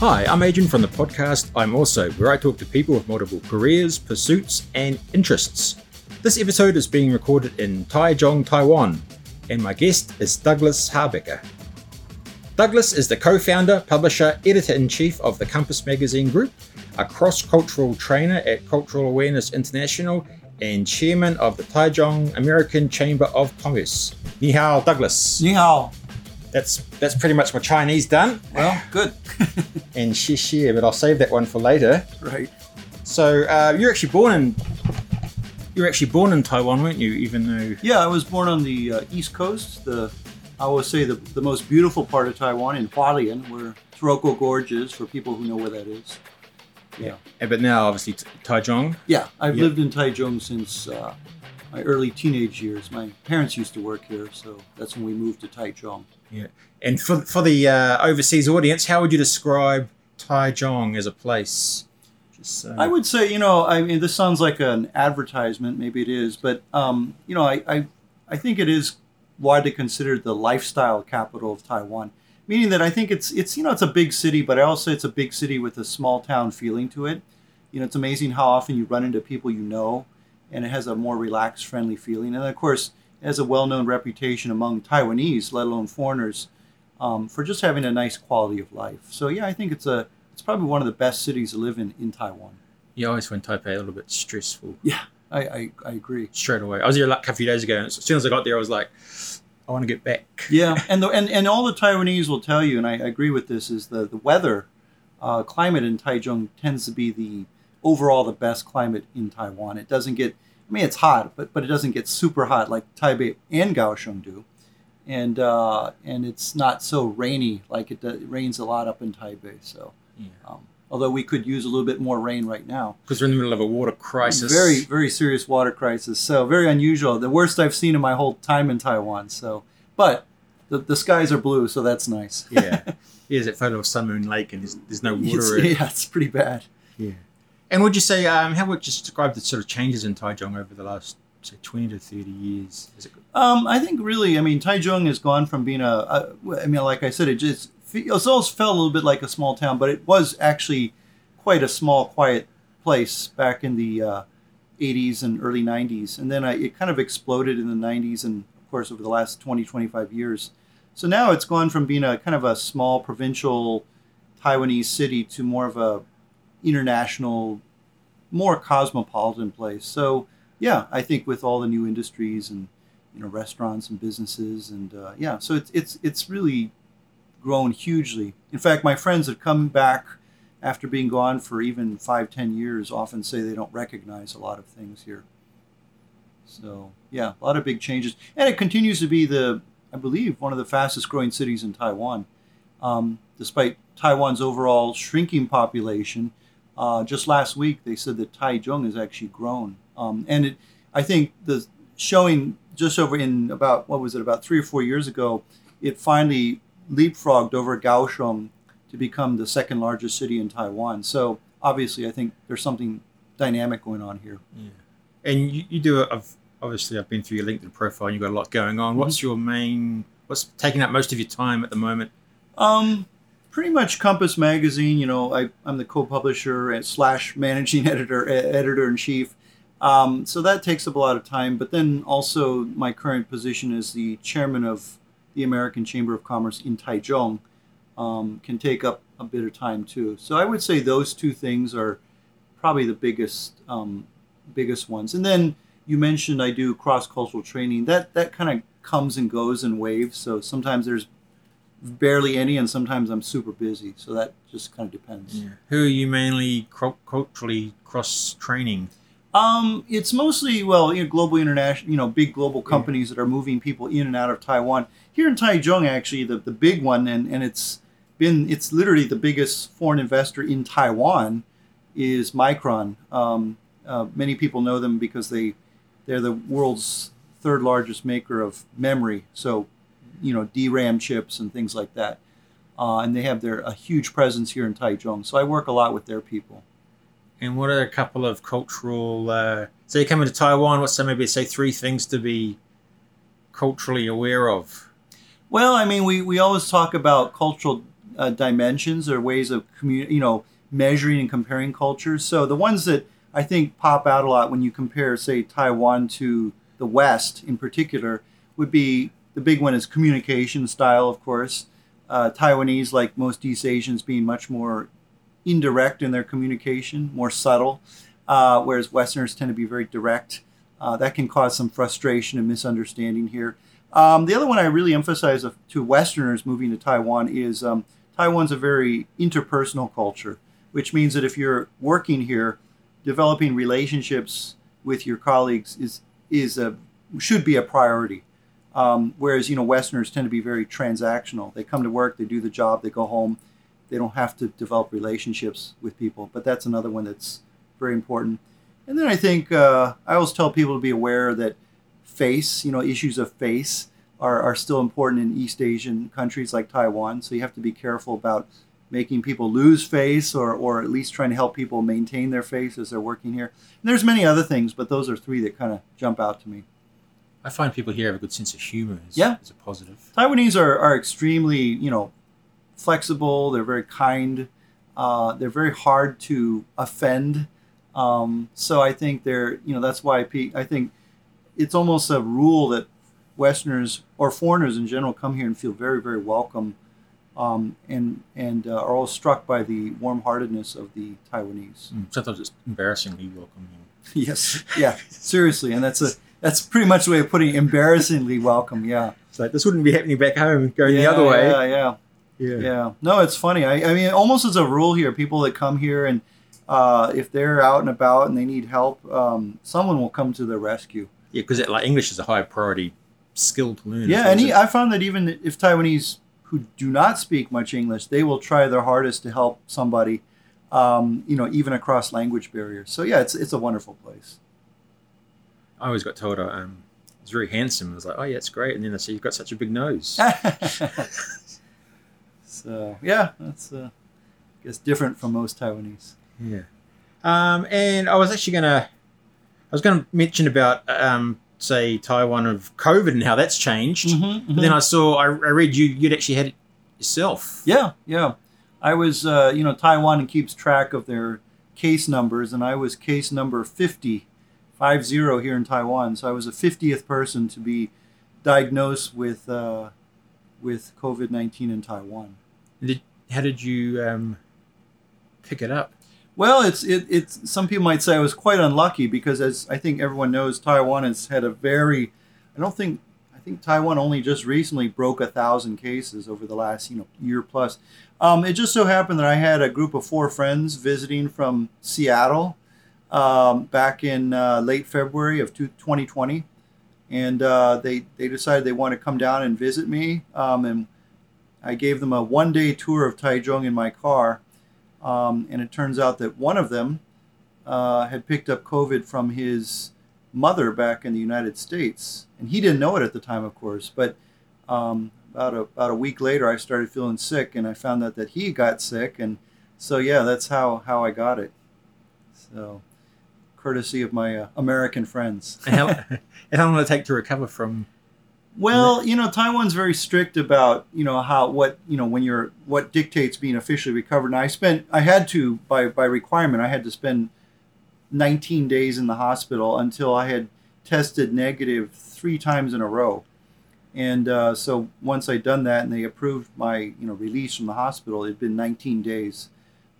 Hi, I'm Adrian from the podcast I'm Also, where I talk to people with multiple careers, pursuits, and interests. This episode is being recorded in Taichung, Taiwan, and my guest is Douglas Habecker. Douglas is the co founder, publisher, editor in chief of the Compass Magazine Group, a cross cultural trainer at Cultural Awareness International, and chairman of the Taichung American Chamber of Commerce. Ni hao, Douglas. 你好. That's that's pretty much my Chinese done. Well, good. And xie, but I'll save that one for later. right. So uh, you're actually born in you're actually born in Taiwan, weren't you? Even though Yeah, I was born on the uh, East Coast. The I will say the, the most beautiful part of Taiwan in Hualien, where Taroko Gorge is, for people who know where that is. Yeah. Yeah, but now obviously Taichung. Yeah, I've Yeah. lived in Taichung since uh, my early teenage years. My parents used to work here, so that's when we moved to Taichung. Yeah, and for for the uh, overseas audience, how would you describe Taichung as a place? Just uh, I would say, you know, I mean, this sounds like an advertisement. Maybe it is, but um, you know, I, I, I think it is widely considered the lifestyle capital of Taiwan. Meaning that I think it's it's you know it's a big city, but I also it's a big city with a small town feeling to it. You know, it's amazing how often you run into people you know, and it has a more relaxed, friendly feeling. And of course, has a well-known reputation among Taiwanese, let alone foreigners, um, for just having a nice quality of life. So yeah, I think it's a it's probably one of the best cities to live in in Taiwan. you always find Taipei a little bit stressful Yeah, I, I, I agree. straight away. I was here like a few days ago, and as soon as I got there, I was like, I want to get back. Yeah, and the, and and all the Taiwanese will tell you, and I, I agree with this, is the the weather, uh, climate in Taichung tends to be the overall the best climate in Taiwan. It doesn't get, I mean, it's hot, but but it doesn't get super hot like Taipei and Kaohsiung do, and uh, and it's not so rainy like it, it rains a lot up in Taipei. So, Yeah. um, although we could use a little bit more rain right now. Because we're in the middle of a water crisis. Very, very serious water crisis. So very unusual. The worst I've seen in my whole time in Taiwan. So, but the, the skies are blue, so that's nice. yeah. Here's that photo of Sun Moon Lake, and there's, there's no water. in it. yeah, it's pretty bad. Yeah. And would you say, um, how would you describe the sort of changes in Taichung over the last, say, 20 to 30 years? Um, I think really, I mean, Taichung has gone from being a, a I mean, like I said, it just it almost felt a little bit like a small town, but it was actually quite a small, quiet place back in the uh, 80s and early 90s. And then I, it kind of exploded in the 90s and, of course, over the last 20, 25 years. So now it's gone from being a kind of a small provincial Taiwanese city to more of a international, more cosmopolitan place. So yeah, I think with all the new industries and you know restaurants and businesses and uh, yeah, so it's it's it's really grown hugely. In fact, my friends that come back after being gone for even five, ten years often say they don't recognize a lot of things here. So yeah, a lot of big changes, and it continues to be the I believe one of the fastest growing cities in Taiwan, um, despite Taiwan's overall shrinking population. Uh, just last week, they said that Taichung has actually grown, um, and it, I think the showing just over in about what was it about three or four years ago, it finally leapfrogged over Kaohsiung to become the second largest city in Taiwan. So obviously, I think there's something dynamic going on here. Yeah. and you, you do, I've, obviously, I've been through your LinkedIn profile and you've got a lot going on. What's your main, what's taking up most of your time at the moment? Um, pretty much Compass Magazine. You know, I, I'm the co-publisher and slash managing editor, editor in chief. Um, so that takes up a lot of time. But then also my current position as the chairman of the American Chamber of Commerce in Taichung um, can take up a bit of time too. So I would say those two things are probably the biggest um, biggest ones. And then you mentioned I do cross cultural training. That that kind of comes and goes in waves. So sometimes there's barely any, and sometimes I'm super busy. So that just kind of depends. Who are you mainly cro- culturally cross training? Um, it's mostly well, you know, global international, you know, big global companies that are moving people in and out of Taiwan. Here in Taichung, actually, the, the big one, and, and it's been it's literally the biggest foreign investor in Taiwan is Micron. Um, uh, many people know them because they they're the world's third largest maker of memory. So, you know, DRAM chips and things like that. Uh, and they have their a huge presence here in Taichung. So I work a lot with their people. And what are a couple of cultural, uh, so you're coming to Taiwan, what's some maybe say three things to be culturally aware of? Well, I mean, we, we always talk about cultural uh, dimensions or ways of commu- you know measuring and comparing cultures. So the ones that I think pop out a lot when you compare, say, Taiwan to the West in particular, would be the big one is communication style, of course. Uh, Taiwanese, like most East Asians, being much more indirect in their communication, more subtle, uh, whereas Westerners tend to be very direct. Uh, that can cause some frustration and misunderstanding here. Um, the other one I really emphasize to Westerners moving to Taiwan is um, Taiwan's a very interpersonal culture, which means that if you're working here, developing relationships with your colleagues is is a should be a priority. Um, whereas you know Westerners tend to be very transactional. They come to work, they do the job, they go home. They don't have to develop relationships with people. But that's another one that's very important. And then I think uh, I always tell people to be aware that face, you know, issues of face are, are still important in East Asian countries like Taiwan. So you have to be careful about making people lose face or, or at least trying to help people maintain their face as they're working here. And there's many other things, but those are three that kind of jump out to me. I find people here have a good sense of humor as, yeah. as a positive. Taiwanese are, are extremely, you know, flexible. They're very kind. Uh, they're very hard to offend. Um, so I think they're, you know, that's why I think it's almost a rule that Westerners or foreigners in general come here and feel very, very welcome, um, and and uh, are all struck by the warm-heartedness of the Taiwanese. Mm, sometimes it's embarrassingly welcoming. yes, yeah, seriously, and that's a that's pretty much the way of putting it, embarrassingly welcome. Yeah, it's like this wouldn't be happening back home, going yeah, the other way. Yeah, yeah, yeah, yeah. No, it's funny. I, I mean, almost as a rule here, people that come here and uh, if they're out and about and they need help, um, someone will come to their rescue. Yeah, because like English is a high priority skill to learn. Yeah, and he, I found that even if Taiwanese who do not speak much English, they will try their hardest to help somebody, um, you know, even across language barriers. So yeah, it's it's a wonderful place. I always got told I um, it's very handsome. I was like, oh yeah, it's great. And then they said, you've got such a big nose. so yeah, that's uh, I guess different from most Taiwanese. Yeah. Um, and I was actually gonna, I was gonna mention about um, say Taiwan of COVID and how that's changed. Mm-hmm, mm-hmm. But then I saw, I, I, read you, you'd actually had it yourself. Yeah, yeah. I was, uh, you know, Taiwan keeps track of their case numbers, and I was case number 50, 50 here in Taiwan. So I was the 50th person to be diagnosed with uh, with COVID 19 in Taiwan. Did, how did you um, pick it up? Well, it's it, it's some people might say I was quite unlucky because as I think everyone knows, Taiwan has had a very I don't think I think Taiwan only just recently broke a thousand cases over the last you know year plus. Um, it just so happened that I had a group of four friends visiting from Seattle um, back in uh, late February of 2020, and uh, they they decided they want to come down and visit me, um, and I gave them a one day tour of Taichung in my car um, and it turns out that one of them uh, had picked up COVID from his mother back in the United States. And he didn't know it at the time, of course. But um, about, a, about a week later, I started feeling sick and I found out that he got sick. And so, yeah, that's how, how I got it. So, courtesy of my uh, American friends. and how, and how long did it take to recover from well, you know, Taiwan's very strict about you know how what you know when you're what dictates being officially recovered. And I spent I had to by by requirement I had to spend 19 days in the hospital until I had tested negative three times in a row. And uh, so once I'd done that and they approved my you know release from the hospital, it'd been 19 days.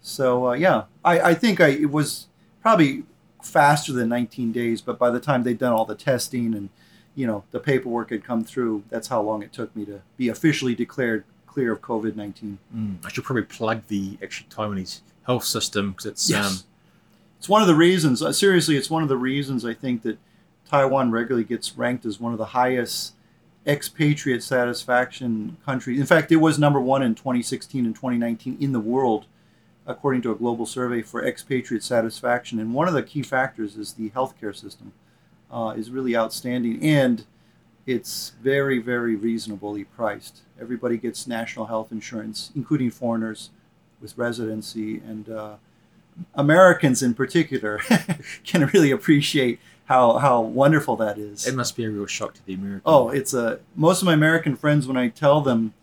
So uh, yeah, I, I think I it was probably faster than 19 days, but by the time they'd done all the testing and you know the paperwork had come through. That's how long it took me to be officially declared clear of COVID nineteen. Mm, I should probably plug the actually Taiwanese health system because it's yes. um, it's one of the reasons. Uh, seriously, it's one of the reasons I think that Taiwan regularly gets ranked as one of the highest expatriate satisfaction countries. In fact, it was number one in 2016 and 2019 in the world, according to a global survey for expatriate satisfaction. And one of the key factors is the healthcare system uh, is really outstanding, and it's very, very reasonably priced. Everybody gets national health insurance, including foreigners with residency, and uh, Americans in particular can really appreciate how, how wonderful that is. It must be a real shock to the Americans. Oh, it's a most of my American friends when I tell them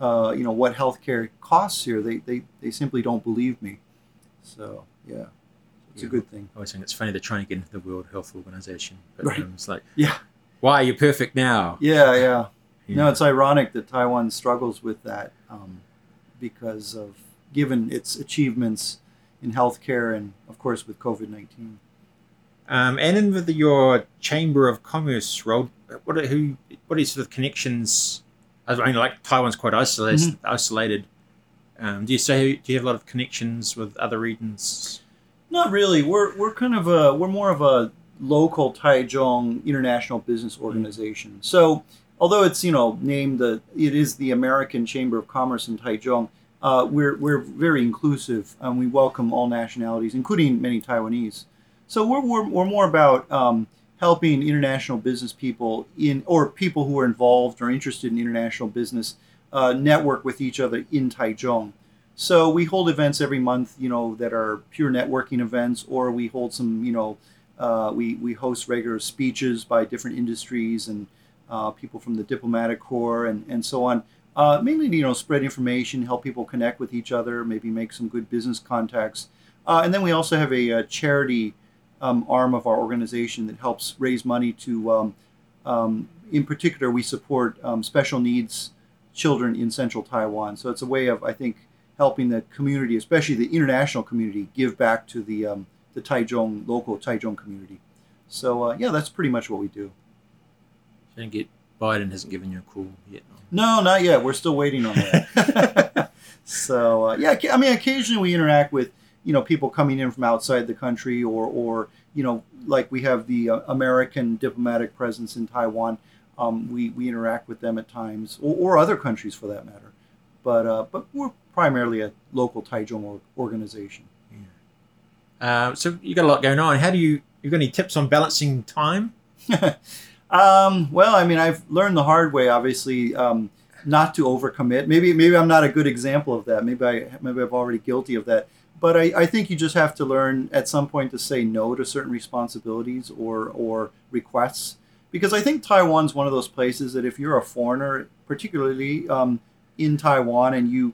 uh, you know, what healthcare costs here. They, they, they simply don't believe me. So, yeah, it's Yeah. a good thing. I was saying it's funny they're trying to get into the World Health Organization, but Right. um, it's like, Yeah. why are you perfect now? Yeah, yeah. Yeah. No, it's ironic that Taiwan struggles with that um, because of given its achievements in healthcare and, of course, with COVID nineteen. Um, and in with your Chamber of Commerce role, what are, who what are your sort of connections? I mean, like Taiwan's quite isolated. Mm-hmm. Isolated. Um, do you say do you have a lot of connections with other regions? Not really. We're we're kind of a we're more of a local Taichung international business organization. So although it's you know named the it is the American Chamber of Commerce in Taichung, uh, we're we're very inclusive and we welcome all nationalities, including many Taiwanese. So we're we're, we're more about um, helping international business people in or people who are involved or interested in international business uh, network with each other in Taichung. So we hold events every month, you know, that are pure networking events, or we hold some, you know, uh, we we host regular speeches by different industries and uh, people from the diplomatic corps and and so on. Uh, mainly, you know, spread information, help people connect with each other, maybe make some good business contacts, uh, and then we also have a, uh charity um, arm of our organization that helps raise money to. Um, um, in particular, we support um, special needs children in central Taiwan. So it's a way of, I think, helping the community, especially the international community, give back to the um, the Taichung local Taichung community. So uh, yeah, that's pretty much what we do. I don't get Biden hasn't given you a call yet. No, not yet. We're still waiting on that. so uh, yeah, I mean, occasionally we interact with you know people coming in from outside the country, or or you know like we have the uh, American diplomatic presence in Taiwan. Um, we we interact with them at times, or, or other countries for that matter. But uh, but we're primarily a local Taichung or- organization. Uh, so you got a lot going on. How do you you got any tips on balancing time? Um, well, I mean, I've learned the hard way, obviously, um, not to overcommit. Maybe, maybe I'm not a good example of that. Maybe I, maybe I'm already guilty of that. But I, I think you just have to learn at some point to say no to certain responsibilities or or requests, because I think Taiwan's one of those places that if you're a foreigner, particularly um, in Taiwan, and you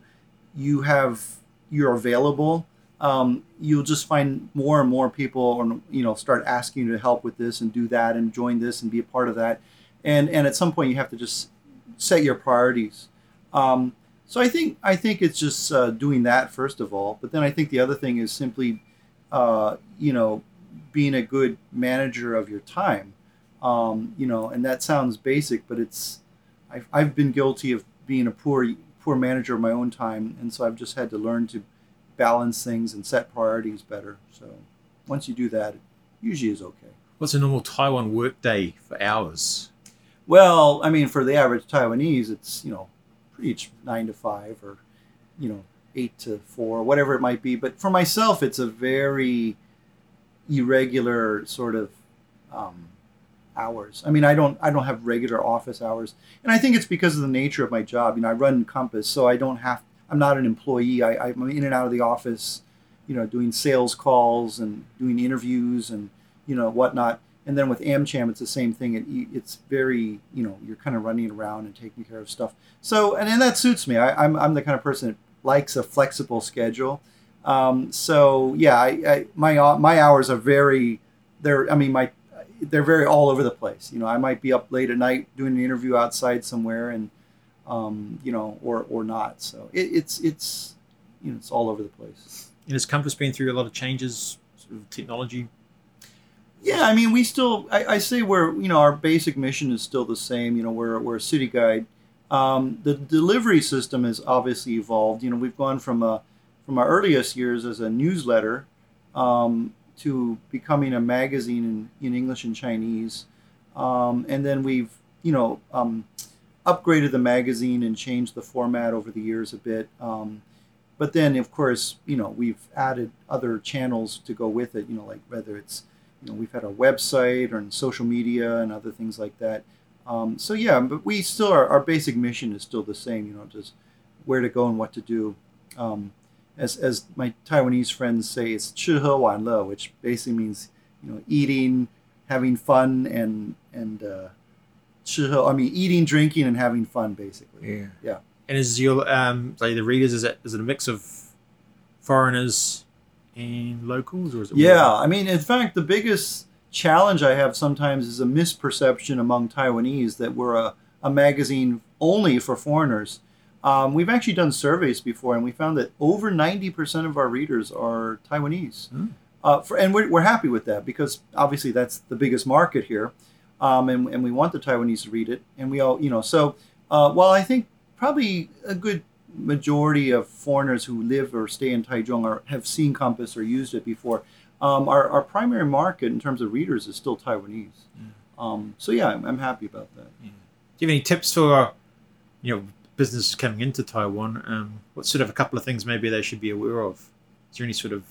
you have you're available, um, you'll just find more and more people, or you know, start asking you to help with this and do that and join this and be a part of that, and and at some point you have to just set your priorities. Um, so I think I think it's just uh, doing that first of all, but then I think the other thing is simply, uh, you know, being a good manager of your time. Um, you know, and that sounds basic, but it's I've, I've been guilty of being a poor poor manager of my own time, and so I've just had to learn to balance things and set priorities better. So once you do that, it usually is okay. What's a normal Taiwan work day for hours? Well, I mean, for the average Taiwanese, it's you know, much nine to five or you know, eight to four, whatever it might be. But for myself, it's a very irregular sort of um, hours. I mean, I don't I don't have regular office hours, and I think it's because of the nature of my job. You know, I run Compass, so I don't have. I'm not an employee. I, I'm in and out of the office, you know, doing sales calls and doing interviews and you know whatnot. And then with AmCham, it's the same thing. It, it's very, you know, you're kind of running around and taking care of stuff. So, and, and that suits me. I, I'm, I'm the kind of person that likes a flexible schedule. Um, so, yeah, I, I, my uh, my hours are very, they're, I mean, my, they're very all over the place. You know, I might be up late at night doing an interview outside somewhere, and um, you know, or or not. So it, it's it's, you know, it's all over the place. And has Compass been through a lot of changes, sort of technology? Yeah, I mean, we still, I, I say we're, you know, our basic mission is still the same. You know, we're, we're a city guide. Um, the delivery system has obviously evolved. You know, we've gone from a, from our earliest years as a newsletter um, to becoming a magazine in, in English and Chinese. Um, and then we've, you know, um, upgraded the magazine and changed the format over the years a bit. Um, but then, of course, you know, we've added other channels to go with it, you know, like whether it's, you know, we've had a website or in social media and other things like that. Um, so yeah, but we still are, our basic mission is still the same, you know, just where to go and what to do. Um, as, as my Taiwanese friends say, it's 吃喝玩乐, which basically means, you know, eating, having fun and, and, uh, 吃喝, I mean, eating, drinking and having fun basically. Yeah. Yeah. And is your um, say the readers is it is it a mix of foreigners and locals, or is it Yeah, I mean, in fact, the biggest challenge I have sometimes is a misperception among Taiwanese that we're a, a magazine only for foreigners. Um, we've actually done surveys before, and we found that over 90% of our readers are Taiwanese. Hmm. Uh, for, and we're, we're happy with that because obviously that's the biggest market here. Um, and, and we want the Taiwanese to read it. And we all, you know, so uh, while I think probably a good majority of foreigners who live or stay in Taichung or have seen Compass or used it before, um, our, our primary market in terms of readers is still Taiwanese. Um, so yeah, I'm, I'm happy about that. Do you have any tips for you know business coming into Taiwan? Um, what sort of a couple of things maybe they should be aware of? Is there any sort of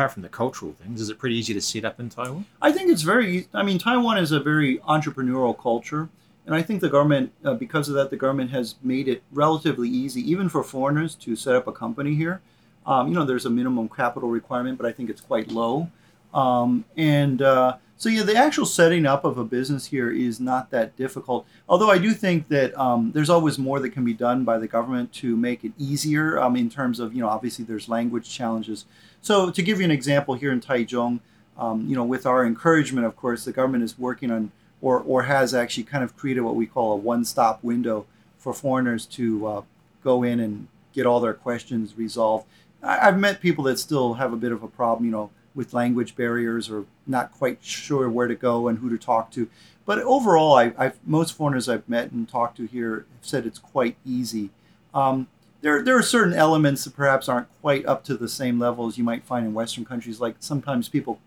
apart from the cultural things, is it pretty easy to set up in Taiwan? I think it's very. I mean, Taiwan is a very entrepreneurial culture, and I think the government, uh, because of that, the government has made it relatively easy, even for foreigners, to set up a company here. Um, you know, there's a minimum capital requirement, but I think it's quite low. Um, and uh, so, yeah, the actual setting up of a business here is not that difficult. Although I do think that um, there's always more that can be done by the government to make it easier. Um, in terms of, you know, obviously there's language challenges. So, to give you an example, here in Taichung, um, you know, with our encouragement, of course, the government is working on, or or has actually kind of created what we call a one-stop window for foreigners to uh, go in and get all their questions resolved. I, I've met people that still have a bit of a problem, you know, with language barriers or not quite sure where to go and who to talk to. But overall, I, I've most foreigners I've met and talked to here have said it's quite easy. Um, there, there are certain elements that perhaps aren't quite up to the same level as you might find in Western countries. Like sometimes people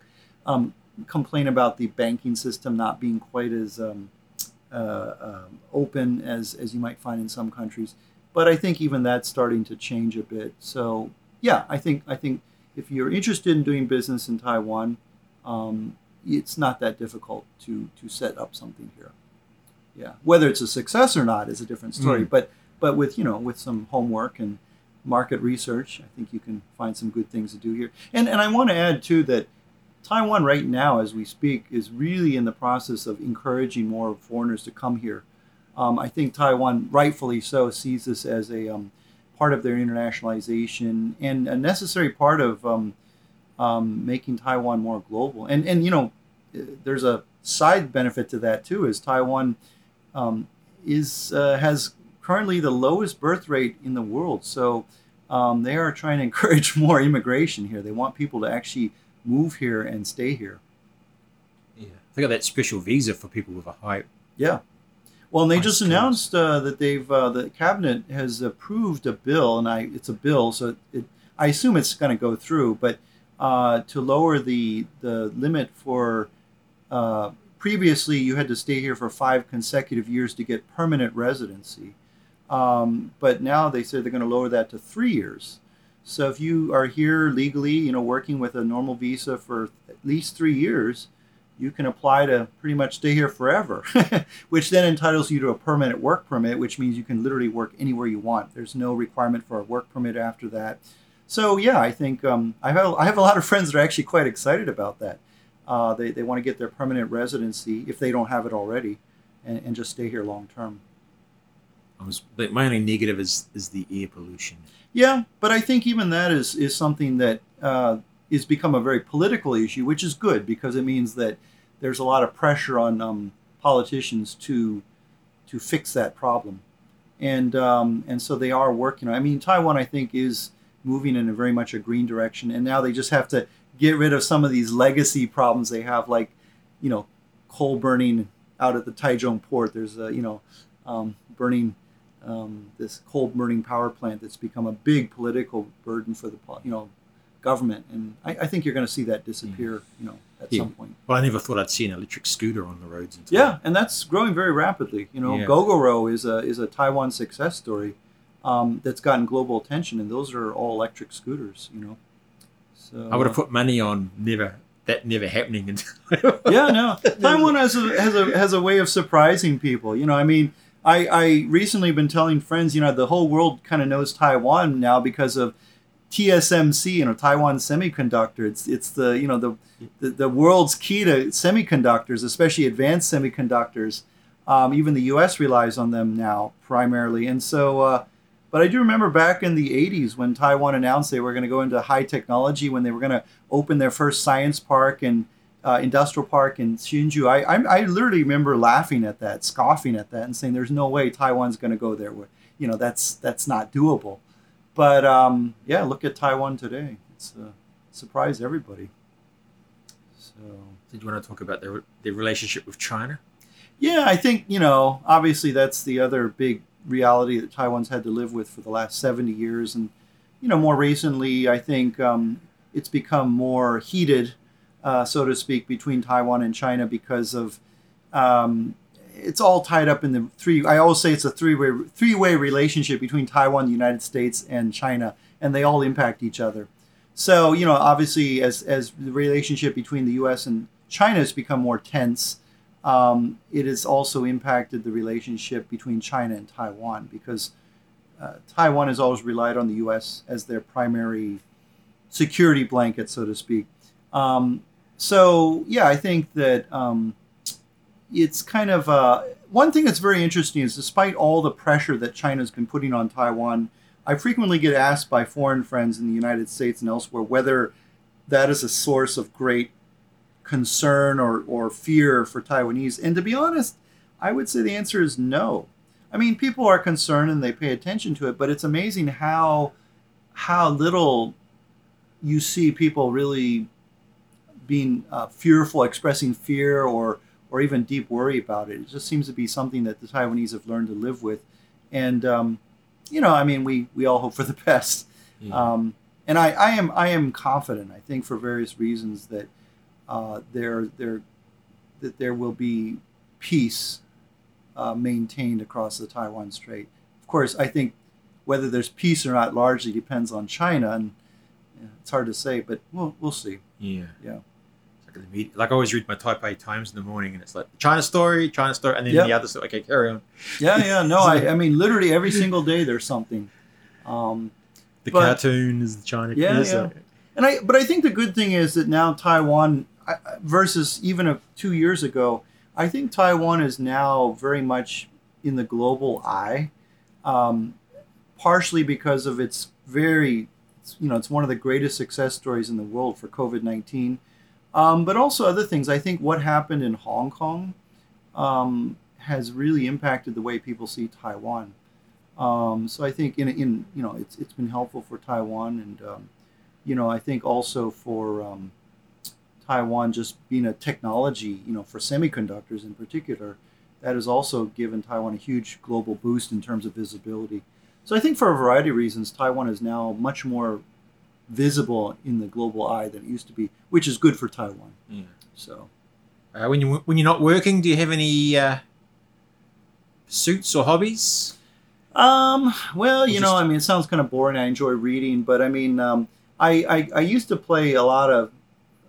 um, complain about the banking system not being quite as um, uh, um, open as, as you might find in some countries. But I think even that's starting to change a bit. So yeah, I think I think if you're interested in doing business in Taiwan, um, it's not that difficult to to set up something here. Yeah, whether it's a success or not is a different story. Mm. But but with you know with some homework and market research, I think you can find some good things to do here. And and I want to add too that Taiwan right now, as we speak, is really in the process of encouraging more foreigners to come here. Um, I think Taiwan, rightfully so, sees this as a um, part of their internationalization and a necessary part of um, um, making Taiwan more global. And and you know, there's a side benefit to that too, is Taiwan um, is uh, has currently the lowest birth rate in the world. So um, they are trying to encourage more immigration here. They want people to actually move here and stay here. Yeah, they got that special visa for people with a high. Yeah. Well, and they just announced uh, that they've uh, the cabinet has approved a bill, and I it's a bill, so it, I assume it's going to go through, but uh, to lower the the limit for uh, previously you had to stay here for five consecutive years to get permanent residency, um, but now they said they're going to lower that to three years. So if you are here legally, you know, working with a normal visa for at least three years, you can apply to pretty much stay here forever, which then entitles you to a permanent work permit, which means you can literally work anywhere you want. There's no requirement for a work permit after that. So yeah, I think um, I have I have a lot of friends that are actually quite excited about that. Uh, they they want to get their permanent residency if they don't have it already, and, and just stay here long term. Was, but my only negative is is the air pollution. Yeah, but I think even that is is something that uh, is become a very political issue, which is good because it means that there's a lot of pressure on um, politicians to to fix that problem, and um, and so they are working. I mean, Taiwan, I think, is moving in a very much a green direction, and now they just have to get rid of some of these legacy problems they have, like you know, coal burning out at the Taichung port. There's a you know, um, burning um, this coal burning power plant that's become a big political burden for the you know government, and I, I think you're going to see that disappear. You know, at Yeah. some point. Well, I never thought I'd see an electric scooter on the roads. In Yeah, and that's growing very rapidly. You know, Yeah. Gogoro is a is a Taiwan success story um, that's gotten global attention, and those are all electric scooters. You know, so I would have put money on never that never happening until. yeah, no. Taiwan has a has a has a way of surprising people. You know, I mean, I I recently been telling friends, you know, the whole world kind of knows Taiwan now because of TSMC, you know, Taiwan Semiconductor. It's it's the you know the the, the world's key to semiconductors, especially advanced semiconductors. Um, even the U.S. relies on them now primarily, and so. Uh, but I do remember back in the 80s when Taiwan announced they were going to go into high technology, when they were going to open their first science park and uh, industrial park in Hsinchu. I, I, I literally remember laughing at that, scoffing at that, and saying, "There's no way Taiwan's going to go there. You know, that's that's not doable." But um, yeah, look at Taiwan today. It's uh, surprised everybody. So, did you want to talk about their their relationship with China? Yeah, I think you know. Obviously, that's the other big reality that Taiwan's had to live with for the last 70 years. And, you know, more recently, I think um, it's become more heated, uh, so to speak, between Taiwan and China because of um, it's all tied up in the three. I always say it's a three-way three-way relationship between Taiwan, the United States, and China, and they all impact each other. So, you know, obviously, as as the relationship between the U.S. and China has become more tense, um, it has also impacted the relationship between China and Taiwan because uh, Taiwan has always relied on the U.S. as their primary security blanket, so to speak. Um, so, yeah, I think that um, it's kind of uh, one thing that's very interesting is despite all the pressure that China's been putting on Taiwan, I frequently get asked by foreign friends in the United States and elsewhere whether that is a source of great concern or, or fear for Taiwanese? And to be honest, I would say the answer is no. I mean, people are concerned and they pay attention to it, but it's amazing how how little you see people really being uh, fearful, expressing fear or or even deep worry about it. It just seems to be something that the Taiwanese have learned to live with, and um, you know, I mean, we we all hope for the best. Yeah. Um, and I, I am I am confident. I think for various reasons that uh, there there that there will be peace uh, maintained across the Taiwan Strait. Of course, I think whether there's peace or not largely depends on China, and it's hard to say, but we'll we'll see. Yeah, yeah. Like, like I always read my Taipei Times in the morning, and it's like China story, China story, and then yep. the other story. Okay, carry on. Yeah, yeah. No, I, I mean literally every single day there's something. Um, the but, cartoon is the China. Yeah, yeah. And I, but I think the good thing is that now Taiwan versus even a, two years ago, I think Taiwan is now very much in the global eye, um, partially because of its very, you know, it's one of the greatest success stories in the world for COVID 19, um, but also other things. I think what happened in Hong Kong um, has really impacted the way people see Taiwan. Um, so I think in, in you know it's it's been helpful for Taiwan and um, you know I think also for um, Taiwan just being a technology, you know, for semiconductors in particular, that has also given Taiwan a huge global boost in terms of visibility. So I think for a variety of reasons, Taiwan is now much more visible in the global eye than it used to be, which is good for Taiwan. Yeah. So, uh, when you when you're not working, do you have any uh, pursuits or hobbies? Um. Well, you know, I mean, it sounds kind of boring. I enjoy reading, but I mean, um, I, I I used to play a lot of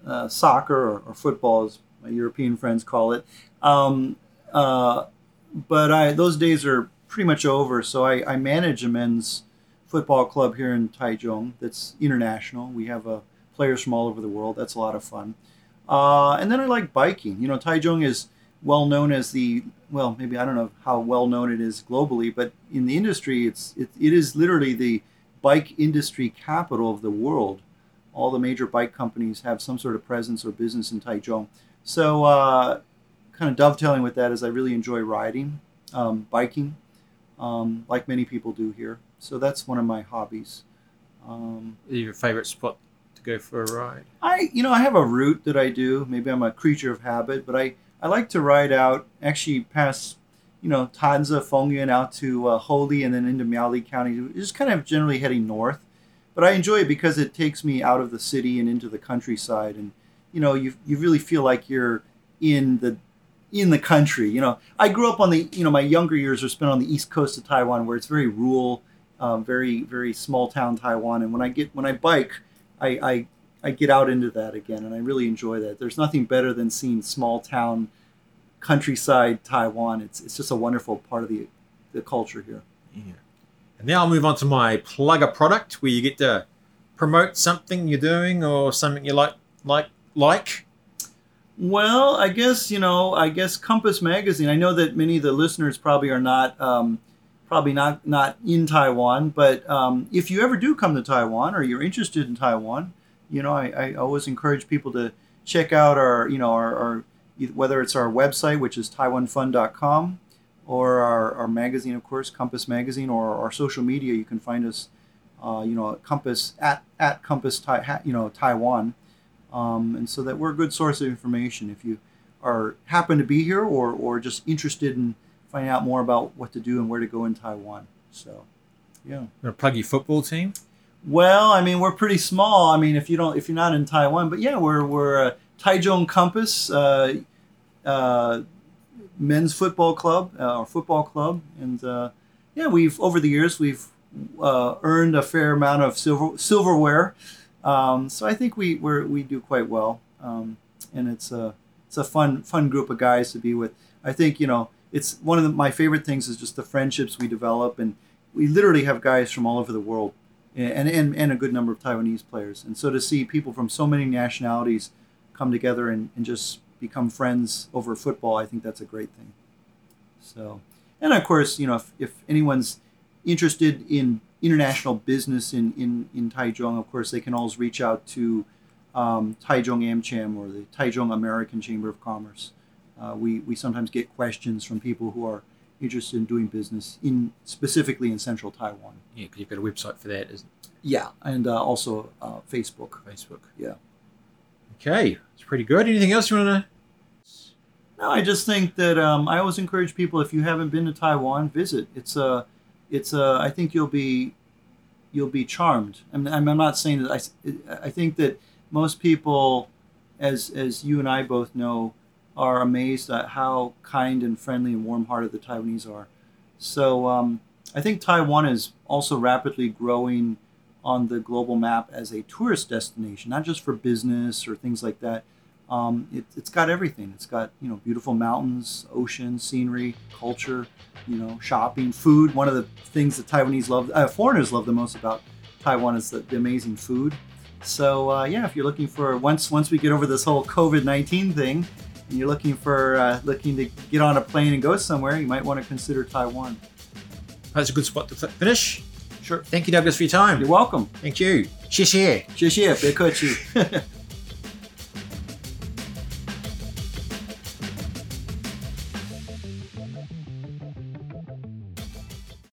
uh, soccer or, or, football, as my European friends call it. Um, uh, but I those days are pretty much over. So I, I, manage a men's football club here in Taichung that's international. We have uh, players from all over the world. That's a lot of fun. Uh, and then I like biking. You know, Taichung is well known as the well, maybe I don't know how well known it is globally, but in the industry, it's it, it is literally the bike industry capital of the world all the major bike companies have some sort of presence or business in Taichung. So, uh, kind of dovetailing with that is I really enjoy riding, um, biking, um, like many people do here. So that's one of my hobbies. Um, Your favorite spot to go for a ride? I, you know, I have a route that I do. Maybe I'm a creature of habit, but I, I like to ride out actually past, you know, Tanzi, Fengyuan out to uh, and then into Miaoli County, just kind of generally heading north but I enjoy it because it takes me out of the city and into the countryside, and you know, you you really feel like you're in the in the country. You know, I grew up on the you know my younger years are spent on the east coast of Taiwan, where it's very rural, um, very very small town Taiwan. And when I get when I bike, I, I I get out into that again, and I really enjoy that. There's nothing better than seeing small town, countryside Taiwan. It's it's just a wonderful part of the the culture here. Yeah. And now I'll move on to my plugger product, where you get to promote something you're doing or something you like like like. Well, I guess you know. I guess Compass Magazine. I know that many of the listeners probably are not, um, probably not not in Taiwan. But um, if you ever do come to Taiwan or you're interested in Taiwan, you know, I, I always encourage people to check out our, you know, our, our whether it's our website, which is taiwanfun.com, or our, our magazine, of course, Compass Magazine, or our social media. You can find us, uh, you know, at Compass at at Compass, you know, Taiwan um, and so that we're a good source of information if you are happen to be here or, or just interested in finding out more about what to do and where to go in Taiwan. So, yeah. You want to plug your football team? Well, I mean, we're pretty small. I mean, if you don't, if you're not in Taiwan, but yeah, we're we're a Taichung Compass uh, uh, men's football club uh, or football club, and uh, yeah, we've over the years we've uh, earned a fair amount of silver silverware um, so I think we we we do quite well, um, and it's a it's a fun fun group of guys to be with. I think you know it's one of the, my favorite things is just the friendships we develop, and we literally have guys from all over the world, and and, and a good number of Taiwanese players. And so to see people from so many nationalities come together and, and just become friends over football, I think that's a great thing. So, and of course, you know, if, if anyone's interested in international business in, in, in Taichung, of course, they can always reach out to um, Taichung AmCham or the Taichung American Chamber of Commerce. Uh, we, we sometimes get questions from people who are interested in doing business in specifically in central Taiwan. Yeah, because you've got a website for that, isn't it? Yeah, and uh, also uh, Facebook. Facebook. Yeah. Okay, it's pretty good. Anything else you want to? No, I just think that um, I always encourage people if you haven't been to Taiwan, visit. It's a it's a, I think you'll be you'll be charmed. I mean, I'm not saying that I, I think that most people, as as you and I both know, are amazed at how kind and friendly and warm-hearted the Taiwanese are. So um, I think Taiwan is also rapidly growing on the global map as a tourist destination, not just for business or things like that, um, it, has got everything. It's got you know beautiful mountains, ocean, scenery, culture, you know, shopping, food. One of the things that Taiwanese love, uh, foreigners love the most about Taiwan is the, the amazing food. So uh, yeah, if you're looking for once once we get over this whole COVID nineteen thing, and you're looking for uh, looking to get on a plane and go somewhere, you might want to consider Taiwan. That's a good spot to finish. Sure. Thank you, Douglas, for your time. You're welcome. Thank you. 谢谢。谢谢，别客气。